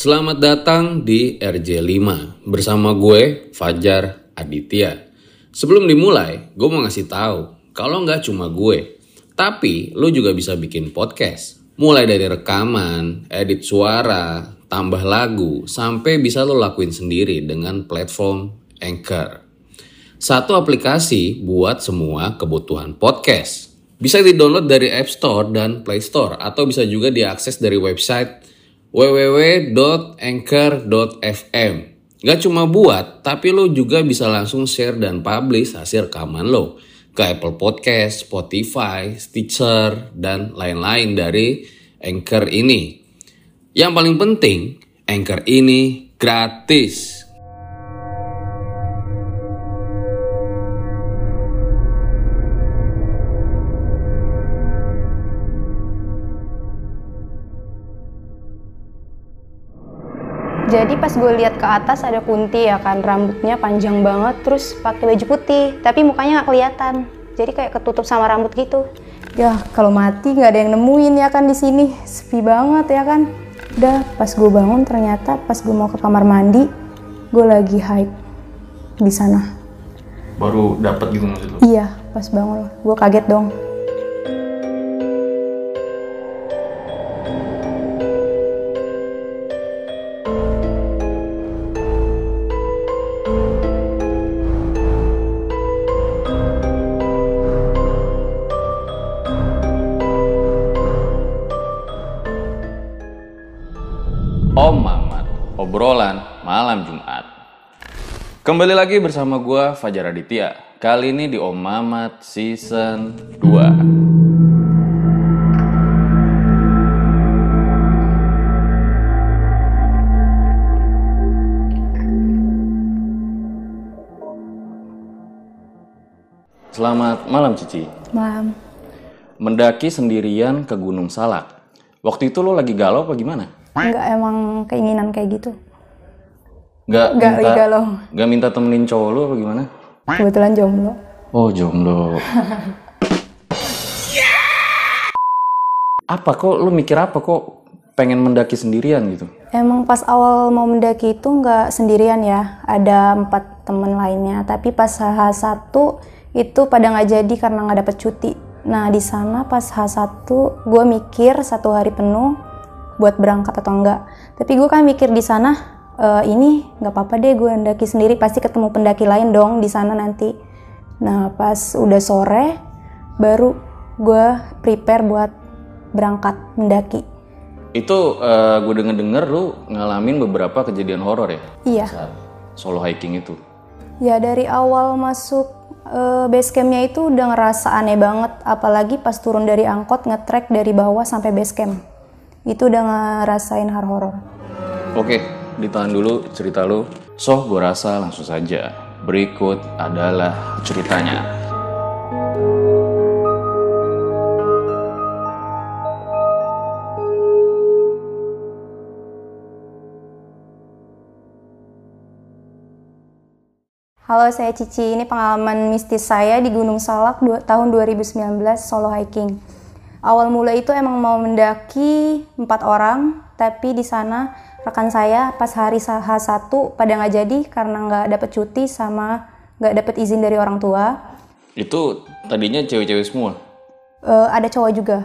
Selamat datang di RJ5 bersama gue Fajar Aditya. Sebelum dimulai, gue mau ngasih tahu kalau nggak cuma gue, tapi lo juga bisa bikin podcast. Mulai dari rekaman, edit suara, tambah lagu, sampai bisa lo lakuin sendiri dengan platform Anchor. Satu aplikasi buat semua kebutuhan podcast. Bisa di-download dari App Store dan Play Store atau bisa juga diakses dari website www.anchor.fm. Gak cuma buat, tapi lo juga bisa langsung share dan publish hasil rekaman lo ke Apple Podcast, Spotify, Stitcher, dan lain-lain dari Anchor ini. Yang paling penting, Anchor ini gratis. Pas gue lihat ke atas ada Kunti ya kan rambutnya panjang banget terus pakai baju putih tapi mukanya nggak kelihatan. Jadi kayak ketutup sama rambut gitu. Ya kalau mati nggak ada yang nemuin ya kan di sini sepi banget ya kan. Udah pas gue bangun ternyata pas gue mau ke kamar mandi gue lagi hike di sana. Baru dapat gitu maksud lo? Iya pas bangun gue kaget dong. Kembali lagi bersama gua Fajar Aditya. Kali ini di Om Mamat season 2. Selamat malam Cici. Malam. Mendaki sendirian ke Gunung Salak. Waktu itu lo lagi galau apa gimana? Nggak emang keinginan kayak gitu. Gak Nggak minta, galau. Gak minta temenin cowok lo apa gimana? Kebetulan jomblo. Oh jomblo. apa kok lu mikir apa kok pengen mendaki sendirian gitu? Emang pas awal mau mendaki itu nggak sendirian ya, ada empat temen lainnya. Tapi pas H1 itu pada nggak jadi karena nggak dapet cuti. Nah di sana pas H1 gue mikir satu hari penuh buat berangkat atau enggak. Tapi gue kan mikir di sana "Eh, ini nggak apa-apa deh gue mendaki sendiri pasti ketemu pendaki lain dong di sana nanti. Nah pas udah sore baru gue prepare buat berangkat mendaki. Itu gue denger denger lu ngalamin beberapa kejadian horor ya Iya. saat solo hiking itu. Ya dari awal masuk eh, base campnya itu udah ngerasa aneh banget, apalagi pas turun dari angkot ngetrek dari bawah sampai base camp. Itu udah ngerasain horor. Oke, ditahan dulu cerita lu. So, gue rasa langsung saja. Berikut adalah ceritanya. Halo, saya Cici. Ini pengalaman mistis saya di Gunung Salak tahun 2019 solo hiking. Awal mula itu emang mau mendaki empat orang, tapi di sana rekan saya pas hari H1 pada nggak jadi karena nggak dapet cuti sama nggak dapet izin dari orang tua. Itu tadinya cewek-cewek semua. Eh, ada cowok juga.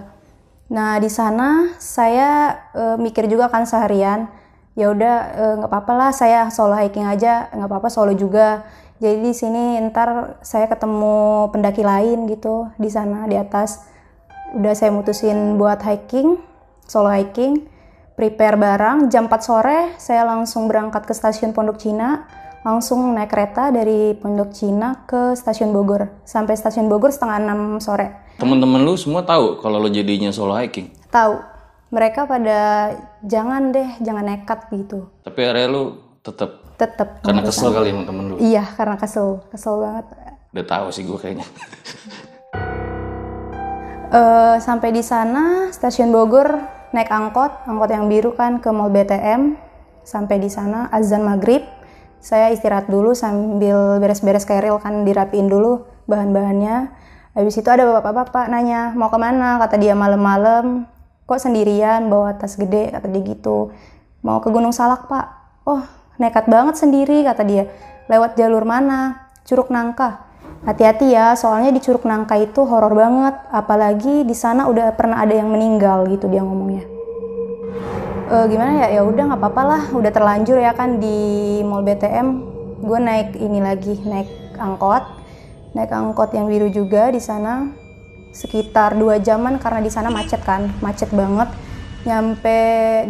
Nah di sana saya eh, mikir juga kan seharian, ya udah eh, nggak apa-apa lah saya solo hiking aja, nggak apa-apa solo juga. Jadi di sini ntar saya ketemu pendaki lain gitu di sana di atas. Udah saya mutusin buat hiking, solo hiking, prepare barang. Jam 4 sore saya langsung berangkat ke stasiun Pondok Cina, langsung naik kereta dari Pondok Cina ke stasiun Bogor. Sampai stasiun Bogor setengah 6 sore. Temen-temen lu semua tahu kalau lo jadinya solo hiking. tahu mereka pada jangan deh jangan nekat gitu Tapi akhirnya lu tetap tetap karena kesel kali sama temen lu. iya karena kesel kesel banget Udah tahu sih gue kayaknya. Eh, sampai di sana stasiun Bogor naik angkot angkot yang biru kan ke mall BTM sampai di sana azan maghrib. Saya istirahat dulu sambil beres-beres keril kan dirapiin dulu bahan-bahannya. Habis itu ada bapak-bapak nanya mau ke mana kata dia malam-malam. Kok sendirian bawa tas gede? Kata dia gitu. Mau ke Gunung Salak pak. Oh nekat banget sendiri kata dia. Lewat jalur mana? Curug Nangka hati-hati ya soalnya di Curug Nangka itu horor banget. Apalagi di sana udah pernah ada yang meninggal gitu dia ngomongnya. E, gimana ya? Ya udah nggak apa-apa lah. Udah terlanjur ya kan di mall BTM gue naik ini lagi naik angkot. Naik angkot yang biru juga di sana. Sekitar dua jaman karena di sana macet kan macet banget. Nyampe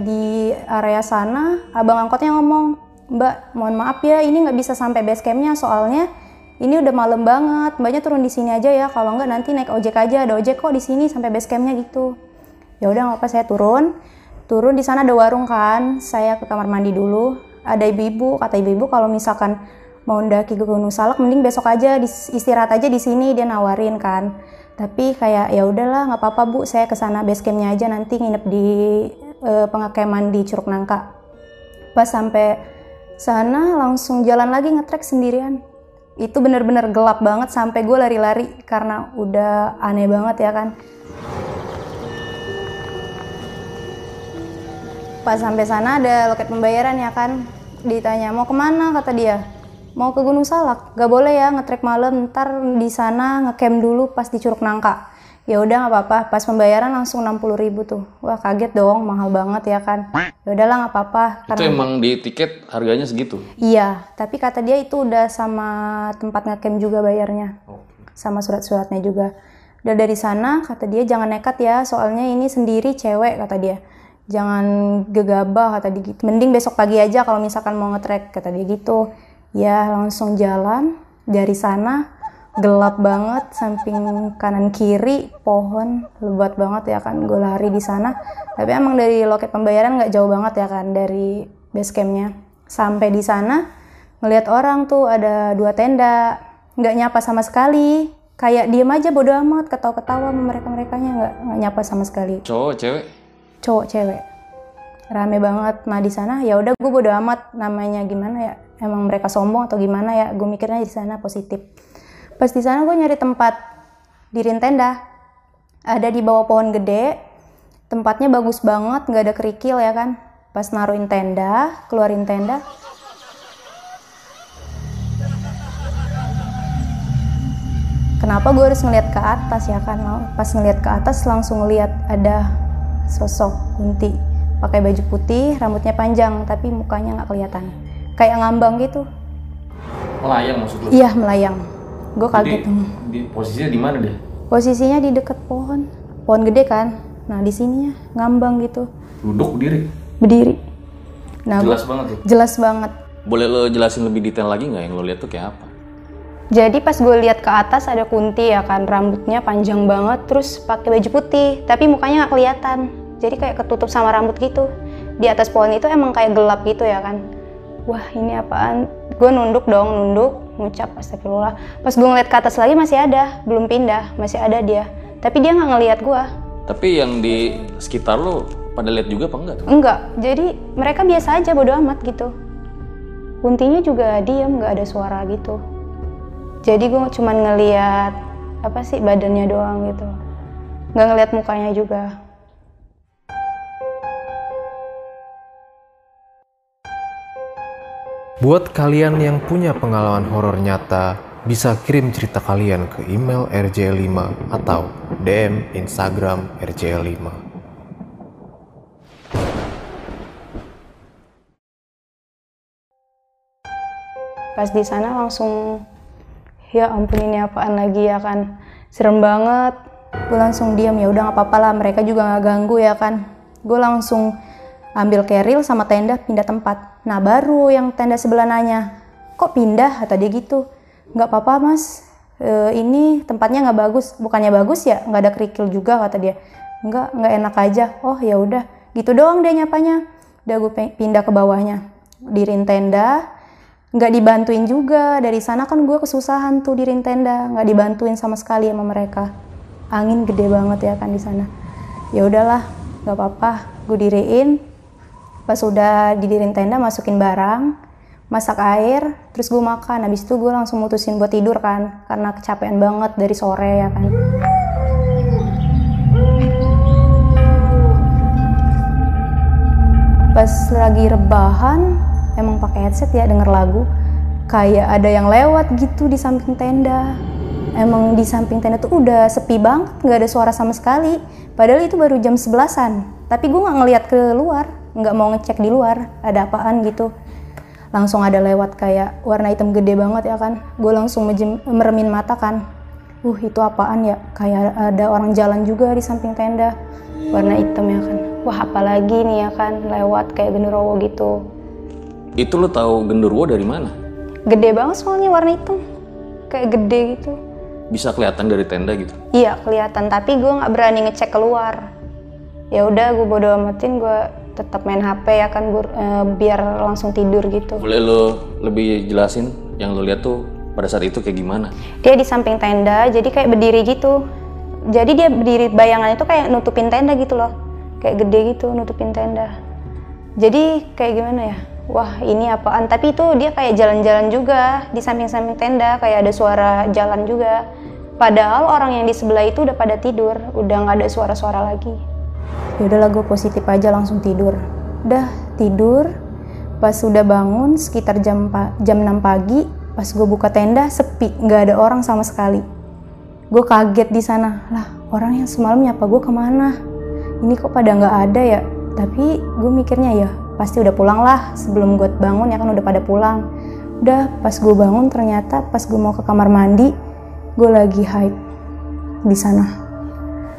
di area sana abang angkotnya ngomong mbak mohon maaf ya ini nggak bisa sampai base campnya soalnya ini udah malam banget mbaknya turun di sini aja ya. Kalau nggak nanti naik ojek aja. Ada ojek kok di sini sampai base campnya gitu. Ya udah nggak apa saya turun. Turun di sana ada warung kan. Saya ke kamar mandi dulu. Ada ibu-ibu kata ibu-ibu kalau misalkan mau ndaki ke Gunung Salak mending besok aja istirahat aja di sini dia nawarin kan. Tapi kayak ya udahlah nggak apa-apa bu. Saya ke sana base campnya aja nanti nginep di uh, pengakeman di Curug Nangka. Pas sampai sana langsung jalan lagi ngetrek sendirian itu bener-bener gelap banget sampai gue lari-lari karena udah aneh banget ya kan. Pas sampai sana ada loket pembayaran ya kan. Ditanya mau ke mana? kata dia. Mau ke Gunung Salak. Gak boleh ya ngetrek malam. Ntar di sana ngecamp dulu pas di Curug Nangka ya udah nggak apa-apa. Pas pembayaran langsung 60 ribu tuh. Wah kaget dong mahal banget ya kan. Ya udahlah nggak apa-apa. Itu emang di tiket harganya segitu? Iya tapi kata dia itu udah sama tempat ngecamp juga bayarnya. Sama surat-suratnya juga. Udah dari sana kata dia jangan nekat ya soalnya ini sendiri cewek kata dia. Jangan gegabah kata dia gitu. Mending besok pagi aja kalau misalkan mau ngetrek kata dia gitu. Ya langsung jalan dari sana gelap banget samping kanan kiri pohon lebat banget ya kan gue lari di sana. Tapi emang dari loket pembayaran nggak jauh banget ya kan dari base campnya. Sampai di sana ngelihat orang tuh ada dua tenda nggak nyapa sama sekali. Kayak diem aja bodo amat ketawa-ketawa mereka mereka nya nggak nyapa sama sekali. Cowok cewek? Cowok cewek. Rame banget nah di sana ya udah gue bodo amat namanya gimana ya emang mereka sombong atau gimana ya gue mikirnya di sana positif pas di sana gue nyari tempat dirin tenda. Ada di bawah pohon gede. Tempatnya bagus banget nggak ada kerikil ya kan? Pas naruhin tenda keluarin tenda. Kenapa gue harus ngeliat ke atas ya kan? Pas ngeliat ke atas langsung ngeliat ada sosok kunti. Pakai baju putih rambutnya panjang tapi mukanya nggak kelihatan. Kayak ngambang gitu. Melayang maksud lu? Iya melayang gue kaget di, di posisinya di mana deh? Posisinya di dekat pohon. Pohon gede kan? Nah di sininya ngambang gitu. Duduk berdiri? Berdiri. Nah jelas banget tuh jelas banget. Boleh lo jelasin lebih detail lagi nggak? Yang lo lihat tuh kayak apa? Jadi pas gue lihat ke atas ada kunti ya kan? Rambutnya panjang banget terus pakai baju putih tapi mukanya nggak kelihatan. Jadi kayak ketutup sama rambut gitu. Di atas pohon itu emang kayak gelap gitu ya kan? Wah ini apaan? Gue nunduk dong nunduk ngucap astagfirullah. Pas gue ngeliat ke atas lagi masih ada belum pindah masih ada dia. Tapi dia nggak ngeliat gue tapi yang di sekitar lo pada lihat juga apa enggak tuh? enggak. Jadi mereka biasa aja bodo amat gitu. Kuntinya juga diem nggak ada suara gitu. Jadi gue cuma ngeliat apa sih badannya doang gitu. Nggak ngeliat mukanya juga Buat kalian yang punya pengalaman horor nyata, bisa kirim cerita kalian ke email rj5 atau DM Instagram rj5. Pas di sana langsung ya ampun ini apaan lagi ya kan? Serem banget. Gue langsung diam ya udah nggak apa-apa lah mereka juga nggak ganggu ya kan? Gue langsung ambil keril sama tenda pindah tempat. Nah baru yang tenda sebelah nanya kok pindah? Kata dia gitu. Nggak apa-apa mas. E, ini tempatnya nggak bagus. Bukannya bagus ya? Nggak ada kerikil juga kata dia. Nggak nggak enak aja. Oh ya udah. Gitu doang dia nyapanya. Udah gue pindah ke bawahnya. Dirin tenda. Nggak dibantuin juga. Dari sana kan gue kesusahan tuh dirin tenda. Nggak dibantuin sama sekali sama mereka. Angin gede banget ya kan di sana. Ya udahlah nggak apa-apa. Gue diriin pas udah didirin tenda masukin barang masak air terus gue makan. Habis itu gue langsung mutusin buat tidur kan karena kecapean banget dari sore ya kan. Pas lagi rebahan emang pakai headset ya denger lagu. Kayak ada yang lewat gitu di samping tenda. Emang di samping tenda tuh udah sepi banget nggak ada suara sama sekali. Padahal itu baru jam sebelasan tapi gue nggak ngeliat keluar nggak mau ngecek di luar ada apaan gitu. Langsung ada lewat kayak warna hitam gede banget ya kan. Gue langsung mejem, meremin mata kan. Uh itu apaan ya? Kayak ada orang jalan juga di samping tenda. Warna hitam ya kan. Wah apalagi nih ya kan lewat kayak genderuwo gitu. Itu lo tahu genderuwo dari mana? gede banget soalnya warna hitam. Kayak gede gitu. Bisa kelihatan dari tenda gitu. iya kelihatan. Tapi gue nggak berani ngecek keluar. Ya udah gue bodo amatin gue tetap main hp ya kan Bur- eh, biar langsung tidur gitu. Boleh lo lebih jelasin yang lo lihat tuh pada saat itu kayak gimana? dia di samping tenda jadi kayak berdiri gitu. Jadi dia berdiri bayangannya itu kayak nutupin tenda gitu loh. Kayak gede gitu nutupin tenda. Jadi kayak gimana ya? Wah ini apaan? Tapi itu dia kayak jalan-jalan juga di samping-samping tenda kayak ada suara jalan juga. Padahal orang yang di sebelah itu udah pada tidur udah nggak ada suara-suara lagi ya udahlah gue positif aja langsung tidur. Udah tidur. Pas udah bangun sekitar jam jam 6 pagi pas gue buka tenda sepi. Nggak ada orang sama sekali. Gue kaget di sana. Lah orang yang semalam nyapa gue ke mana? Ini kok pada nggak ada ya? Tapi gue mikirnya ya pasti udah pulang lah. Sebelum gue bangun ya kan udah pada pulang. Udah pas gue bangun ternyata pas gue mau ke kamar mandi gue lagi hide di sana.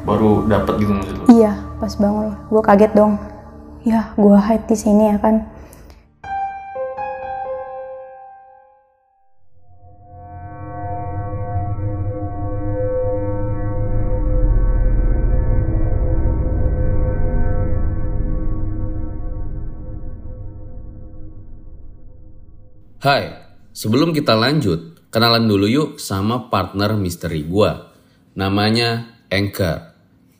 Baru dapat gitu maksud lo? iya pas bangun gue kaget dong ya gue hide di sini ya kan Hai, sebelum kita lanjut, kenalan dulu yuk sama partner misteri gua. Namanya Anchor.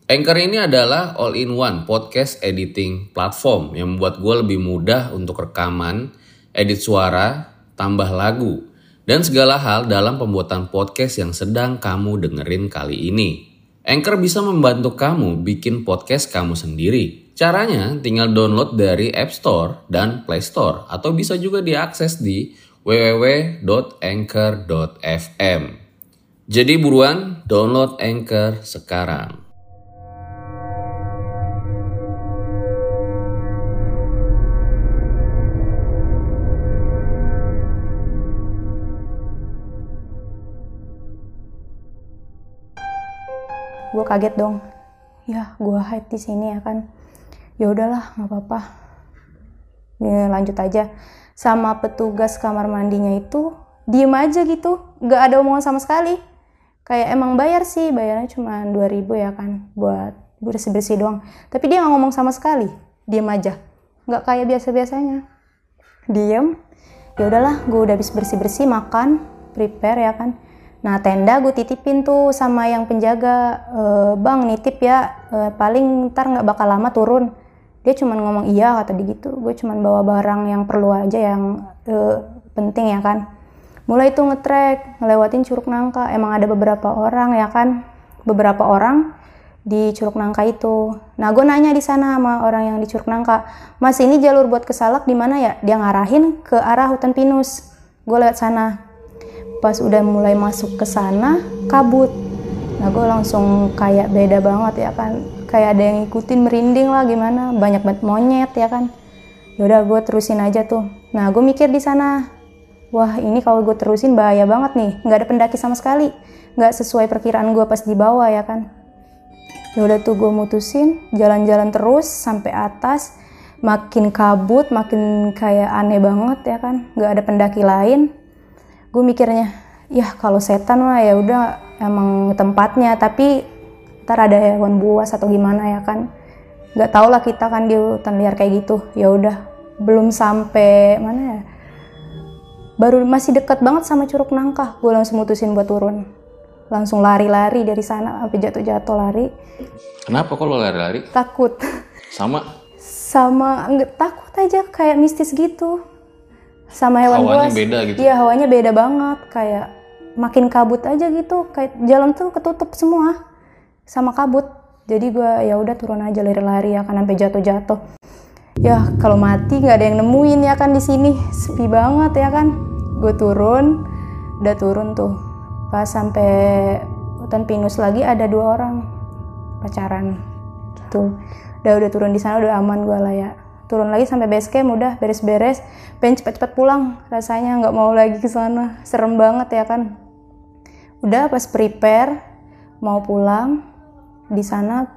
Anchor ini adalah all-in-one podcast editing platform yang membuat gue lebih mudah untuk rekaman, edit suara, tambah lagu, dan segala hal dalam pembuatan podcast yang sedang kamu dengerin kali ini. Anchor bisa membantu kamu bikin podcast kamu sendiri. Caranya tinggal download dari App Store dan Play Store atau bisa juga diakses di www.anchor.fm. Jadi buruan download Anchor sekarang. Gue kaget dong. Ya gue hide di sini ya kan. Ya udahlah nggak apa-apa. Ya, lanjut aja. Sama petugas kamar mandinya itu diem aja gitu. Nggak ada omongan sama sekali. Kayak emang bayar sih bayarnya cuma 2000 ya kan buat bersih bersih doang. Tapi dia nggak ngomong sama sekali. Diem aja. Nggak kayak biasa biasanya diem. Ya udahlah gue udah habis bersih bersih makan prepare ya kan nah tenda gue titipin tuh sama yang penjaga "E, bang nitip ya e, paling ntar nggak bakal lama turun dia cuman ngomong iya kata dia gitu gue cuman bawa barang yang perlu aja yang e, penting ya kan mulai tuh ngetrek ngelewatin curug nangka emang ada beberapa orang ya kan beberapa orang di Curug Nangka itu. Nah, gue nanya di sana sama orang yang di Curug Nangka, Mas ini jalur buat ke Salak di mana ya? Dia ngarahin ke arah hutan pinus. Gue lewat sana. Pas udah mulai masuk ke sana, kabut. Nah, gue langsung kayak beda banget ya kan. Kayak ada yang ngikutin merinding lah gimana, banyak banget monyet ya kan. Yaudah gue terusin aja tuh. Nah, gue mikir di sana, wah ini kalau gue terusin bahaya banget nih. Nggak ada pendaki sama sekali. Nggak sesuai perkiraan gue pas di bawah ya kan ya udah tuh gue mutusin jalan-jalan terus sampai atas makin kabut makin kayak aneh banget ya kan nggak ada pendaki lain gue mikirnya ya kalau setan mah ya udah emang tempatnya. Tapi ntar ada hewan buas atau gimana ya kan. Nggak tau lah kita kan di hutan liar kayak gitu. Ya udah belum sampai mana ya. Baru masih dekat banget sama curug nangka gue langsung mutusin buat turun. Langsung lari-lari dari sana sampai jatuh-jatuh lari. Kenapa kok lo lari-lari? takut. Sama? Sama nggak takut aja kayak mistis gitu sama hewan Hawanya buas. beda gitu? iya hawanya beda banget. Kayak makin kabut aja gitu. Kayak jalan tuh ketutup semua sama kabut. Jadi gue ya udah turun aja lari-lari ya kan sampai jatuh-jatuh. Ya kalau mati nggak ada yang nemuin ya kan di sini. Sepi banget ya kan. Gue turun udah turun tuh. Pas sampai hutan pinus lagi ada dua orang pacaran. Gitu udah udah turun di sana udah aman gue lah ya turun lagi sampai base camp udah beres-beres. Pengen cepet-cepet pulang rasanya nggak mau lagi ke sana. Serem banget ya kan? Udah pas prepare mau pulang di sana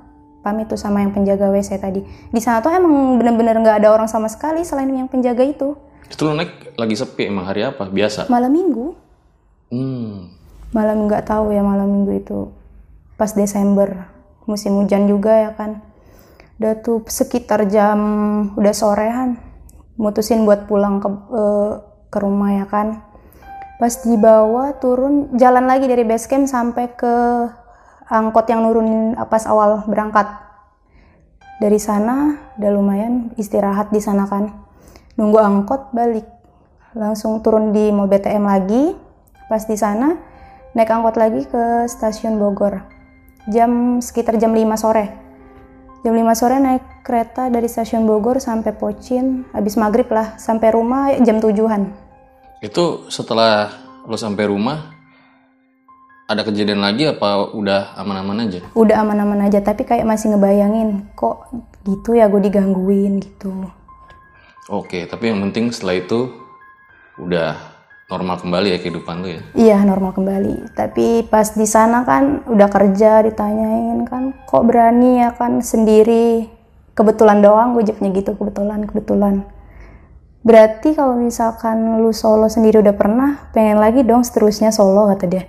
pamit tuh sama yang penjaga WC tadi. Di sana tuh emang bener-bener nggak ada orang sama sekali selain yang penjaga itu. Itu lo naik lagi sepi emang hari apa? Biasa. malam minggu. Hmm. malam nggak tahu ya malam minggu itu pas Desember musim hujan juga ya kan udah tuh sekitar jam udah sorean mutusin buat pulang ke eh, ke rumah ya kan? Pas dibawa turun jalan lagi dari base camp sampai ke angkot yang nurunin pas awal berangkat. Dari sana udah lumayan istirahat di sana kan? Nunggu angkot balik. Langsung turun di mall BTM lagi. Pas di sana naik angkot lagi ke stasiun Bogor. Jam sekitar jam 5 sore jam 5 sore naik kereta dari stasiun Bogor sampai Pocin. Habis maghrib lah sampai rumah jam tujuan Itu setelah lo sampai rumah ada kejadian lagi apa udah aman-aman aja? udah aman-aman aja tapi kayak masih ngebayangin kok gitu ya gue digangguin? Gitu. Oke, tapi yang penting setelah itu udah normal kembali ya kehidupan lo ya. Iya normal kembali. Tapi pas di sana kan udah kerja ditanyain kan, kok berani ya kan sendiri. Kebetulan doang gue jawabnya gitu kebetulan kebetulan. Berarti kalau misalkan lu solo sendiri udah pernah, pengen lagi dong seterusnya solo kata dia.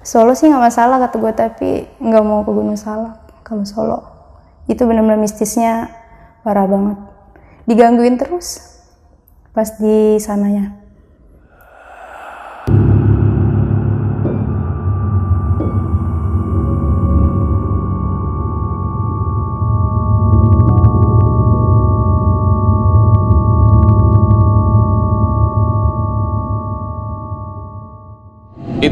Solo sih nggak masalah kata gue tapi nggak mau ke Gunung Salak kalau solo. Itu bener-bener mistisnya parah banget. Digangguin terus pas di sananya.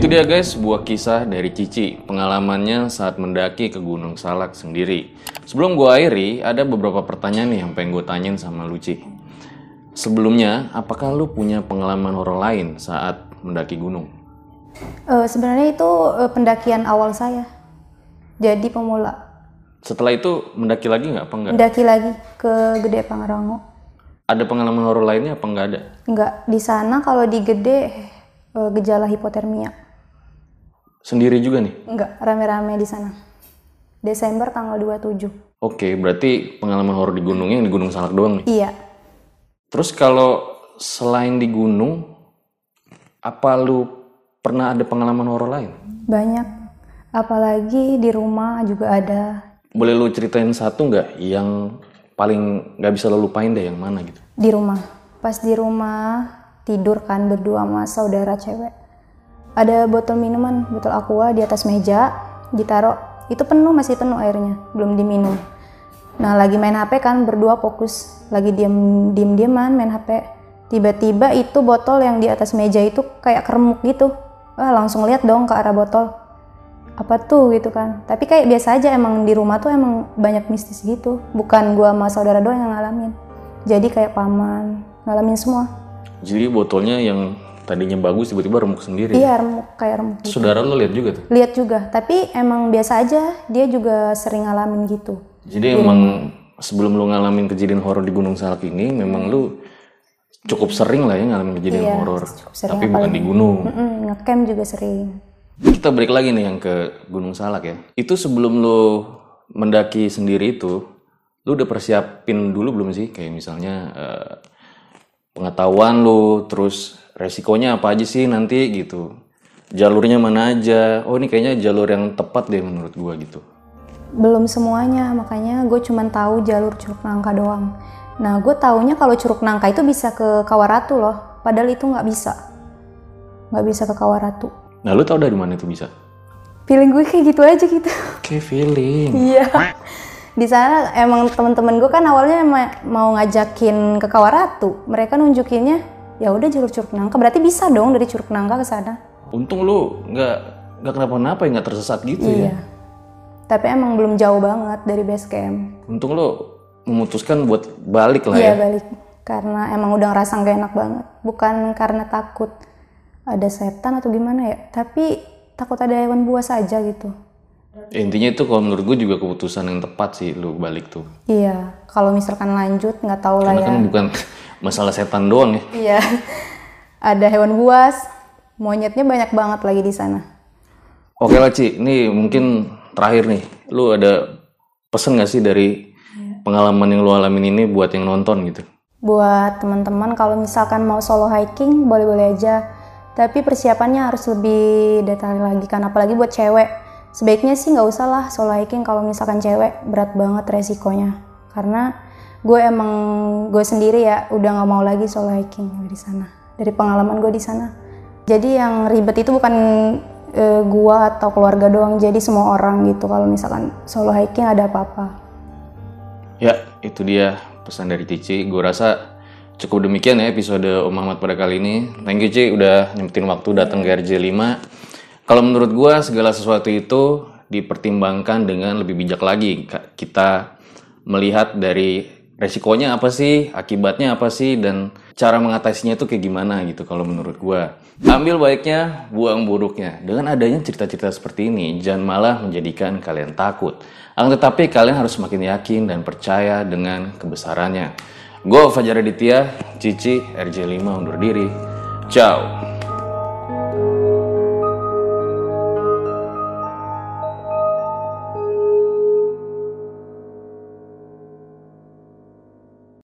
Itu dia guys, sebuah kisah dari Cici, pengalamannya saat mendaki ke Gunung Salak sendiri. Sebelum gue akhiri, ada beberapa pertanyaan nih yang pengen gue tanyain sama Luci. Sebelumnya, apakah lu punya pengalaman horor lain saat mendaki gunung? Eh, sebenarnya itu eh, pendakian awal saya. Jadi pemula. Setelah itu mendaki lagi nggak apa enggak? Mendaki lagi ke Gede Pangrango. Ada pengalaman horor lainnya apa enggak ada? Enggak, di sana kalau di Gede eh, gejala hipotermia. Sendiri juga nih? Enggak, rame-rame di sana. Desember tanggal 27. Oke, berarti pengalaman horor di gunungnya yang di Gunung Salak doang nih? Iya. Terus kalau selain di gunung, apa lu pernah ada pengalaman horor lain? Banyak. Apalagi di rumah juga ada. Boleh lu ceritain satu nggak yang paling nggak bisa lo lupain deh yang mana gitu? Di rumah. Pas di rumah tidur kan berdua sama saudara cewek. Ada botol minuman, botol aqua di atas meja, ditaruh. Itu penuh, masih penuh airnya, belum diminum. Nah, lagi main HP kan berdua fokus, lagi diem diem dieman main HP. Tiba-tiba itu botol yang di atas meja itu kayak keremuk gitu. Wah, langsung lihat dong ke arah botol. Apa tuh gitu kan. Tapi kayak biasa aja emang di rumah tuh emang banyak mistis gitu. Bukan gua sama saudara doang yang ngalamin. Jadi kayak paman ngalamin semua. Jadi botolnya yang tadinya bagus tiba-tiba remuk sendiri. Iya, remuk kayak remuk gitu. Saudara lo lihat juga tuh. Lihat juga, tapi emang biasa aja. Dia juga sering ngalamin gitu. Jadi emang sebelum lu ngalamin kejadian horor di Gunung Salak ini, memang lu cukup sering lah ya ngalamin kejadian Iya, horor. Tapi bukan di gunung. Mm-mm, ngecamp juga sering. Kita balik lagi nih yang ke Gunung Salak ya. Itu sebelum lu mendaki sendiri itu, lu udah persiapin dulu belum sih? Kayak misalnya eh, pengetahuan lu, terus resikonya apa aja sih nanti gitu. Jalurnya mana aja? Oh ini kayaknya jalur yang tepat deh menurut gua gitu. Belum semuanya, makanya gue cuman tahu jalur Curug Nangka doang. Nah, gue taunya kalau Curug Nangka itu bisa ke Kawaratu loh. Padahal itu nggak bisa. Nggak bisa ke Kawaratu. Nah lu tau dari mana itu bisa? Feeling gue kayak gitu aja gitu. Kayak feeling. Iya. Di sana emang temen-temen gue kan awalnya ma- mau ngajakin ke Kawaratu. Mereka nunjukinnya ya udah jalur Curug Nangka. Berarti bisa dong dari Curug Nangka ke sana. Untung lu nggak nggak kenapa-napa ya nggak tersesat gitu ya. Iya. Tapi emang belum jauh banget dari base camp. Untung lu memutuskan buat balik lah Iya ya. balik karena emang udah ngerasa nggak enak banget bukan karena takut ada setan atau gimana ya tapi takut ada hewan buas aja gitu Ya, Intinya itu kalau menurut gue juga keputusan yang tepat sih lu balik tuh. iya kalau misalkan lanjut nggak tahu lah Karena ya kan bukan masalah setan doang ya. iya ada hewan buas monyetnya banyak banget lagi di sana Oke lah Ci, ini mungkin terakhir nih. Lu ada pesen gak sih dari pengalaman yang lu alamin ini buat yang nonton gitu? buat teman-teman kalau misalkan mau solo hiking boleh-boleh aja tapi persiapannya harus lebih detail lagi kan apalagi buat cewek sebaiknya sih nggak usah lah solo hiking kalau misalkan cewek berat banget resikonya karena gue emang gue sendiri ya udah nggak mau lagi solo hiking di sana dari pengalaman gue di sana jadi yang ribet itu bukan eh, gue atau keluarga doang jadi semua orang gitu kalau misalkan solo hiking ada apa-apa Ya, itu dia pesan dari Cici. Gue rasa cukup demikian ya episode Om Ahmad pada kali ini. Thank you Ci udah nyempetin waktu datang ke RJ5. Kalau menurut gue segala sesuatu itu dipertimbangkan dengan lebih bijak lagi. Kita melihat dari resikonya apa sih, akibatnya apa sih, dan cara mengatasinya itu kayak gimana gitu kalau menurut gue. Ambil baiknya, buang buruknya. Dengan adanya cerita-cerita seperti ini, jangan malah menjadikan kalian takut. Akan tetapi kalian harus semakin yakin dan percaya dengan kebesarannya. Gue Fajar Aditya, Cici, RJ5 undur diri. Ciao.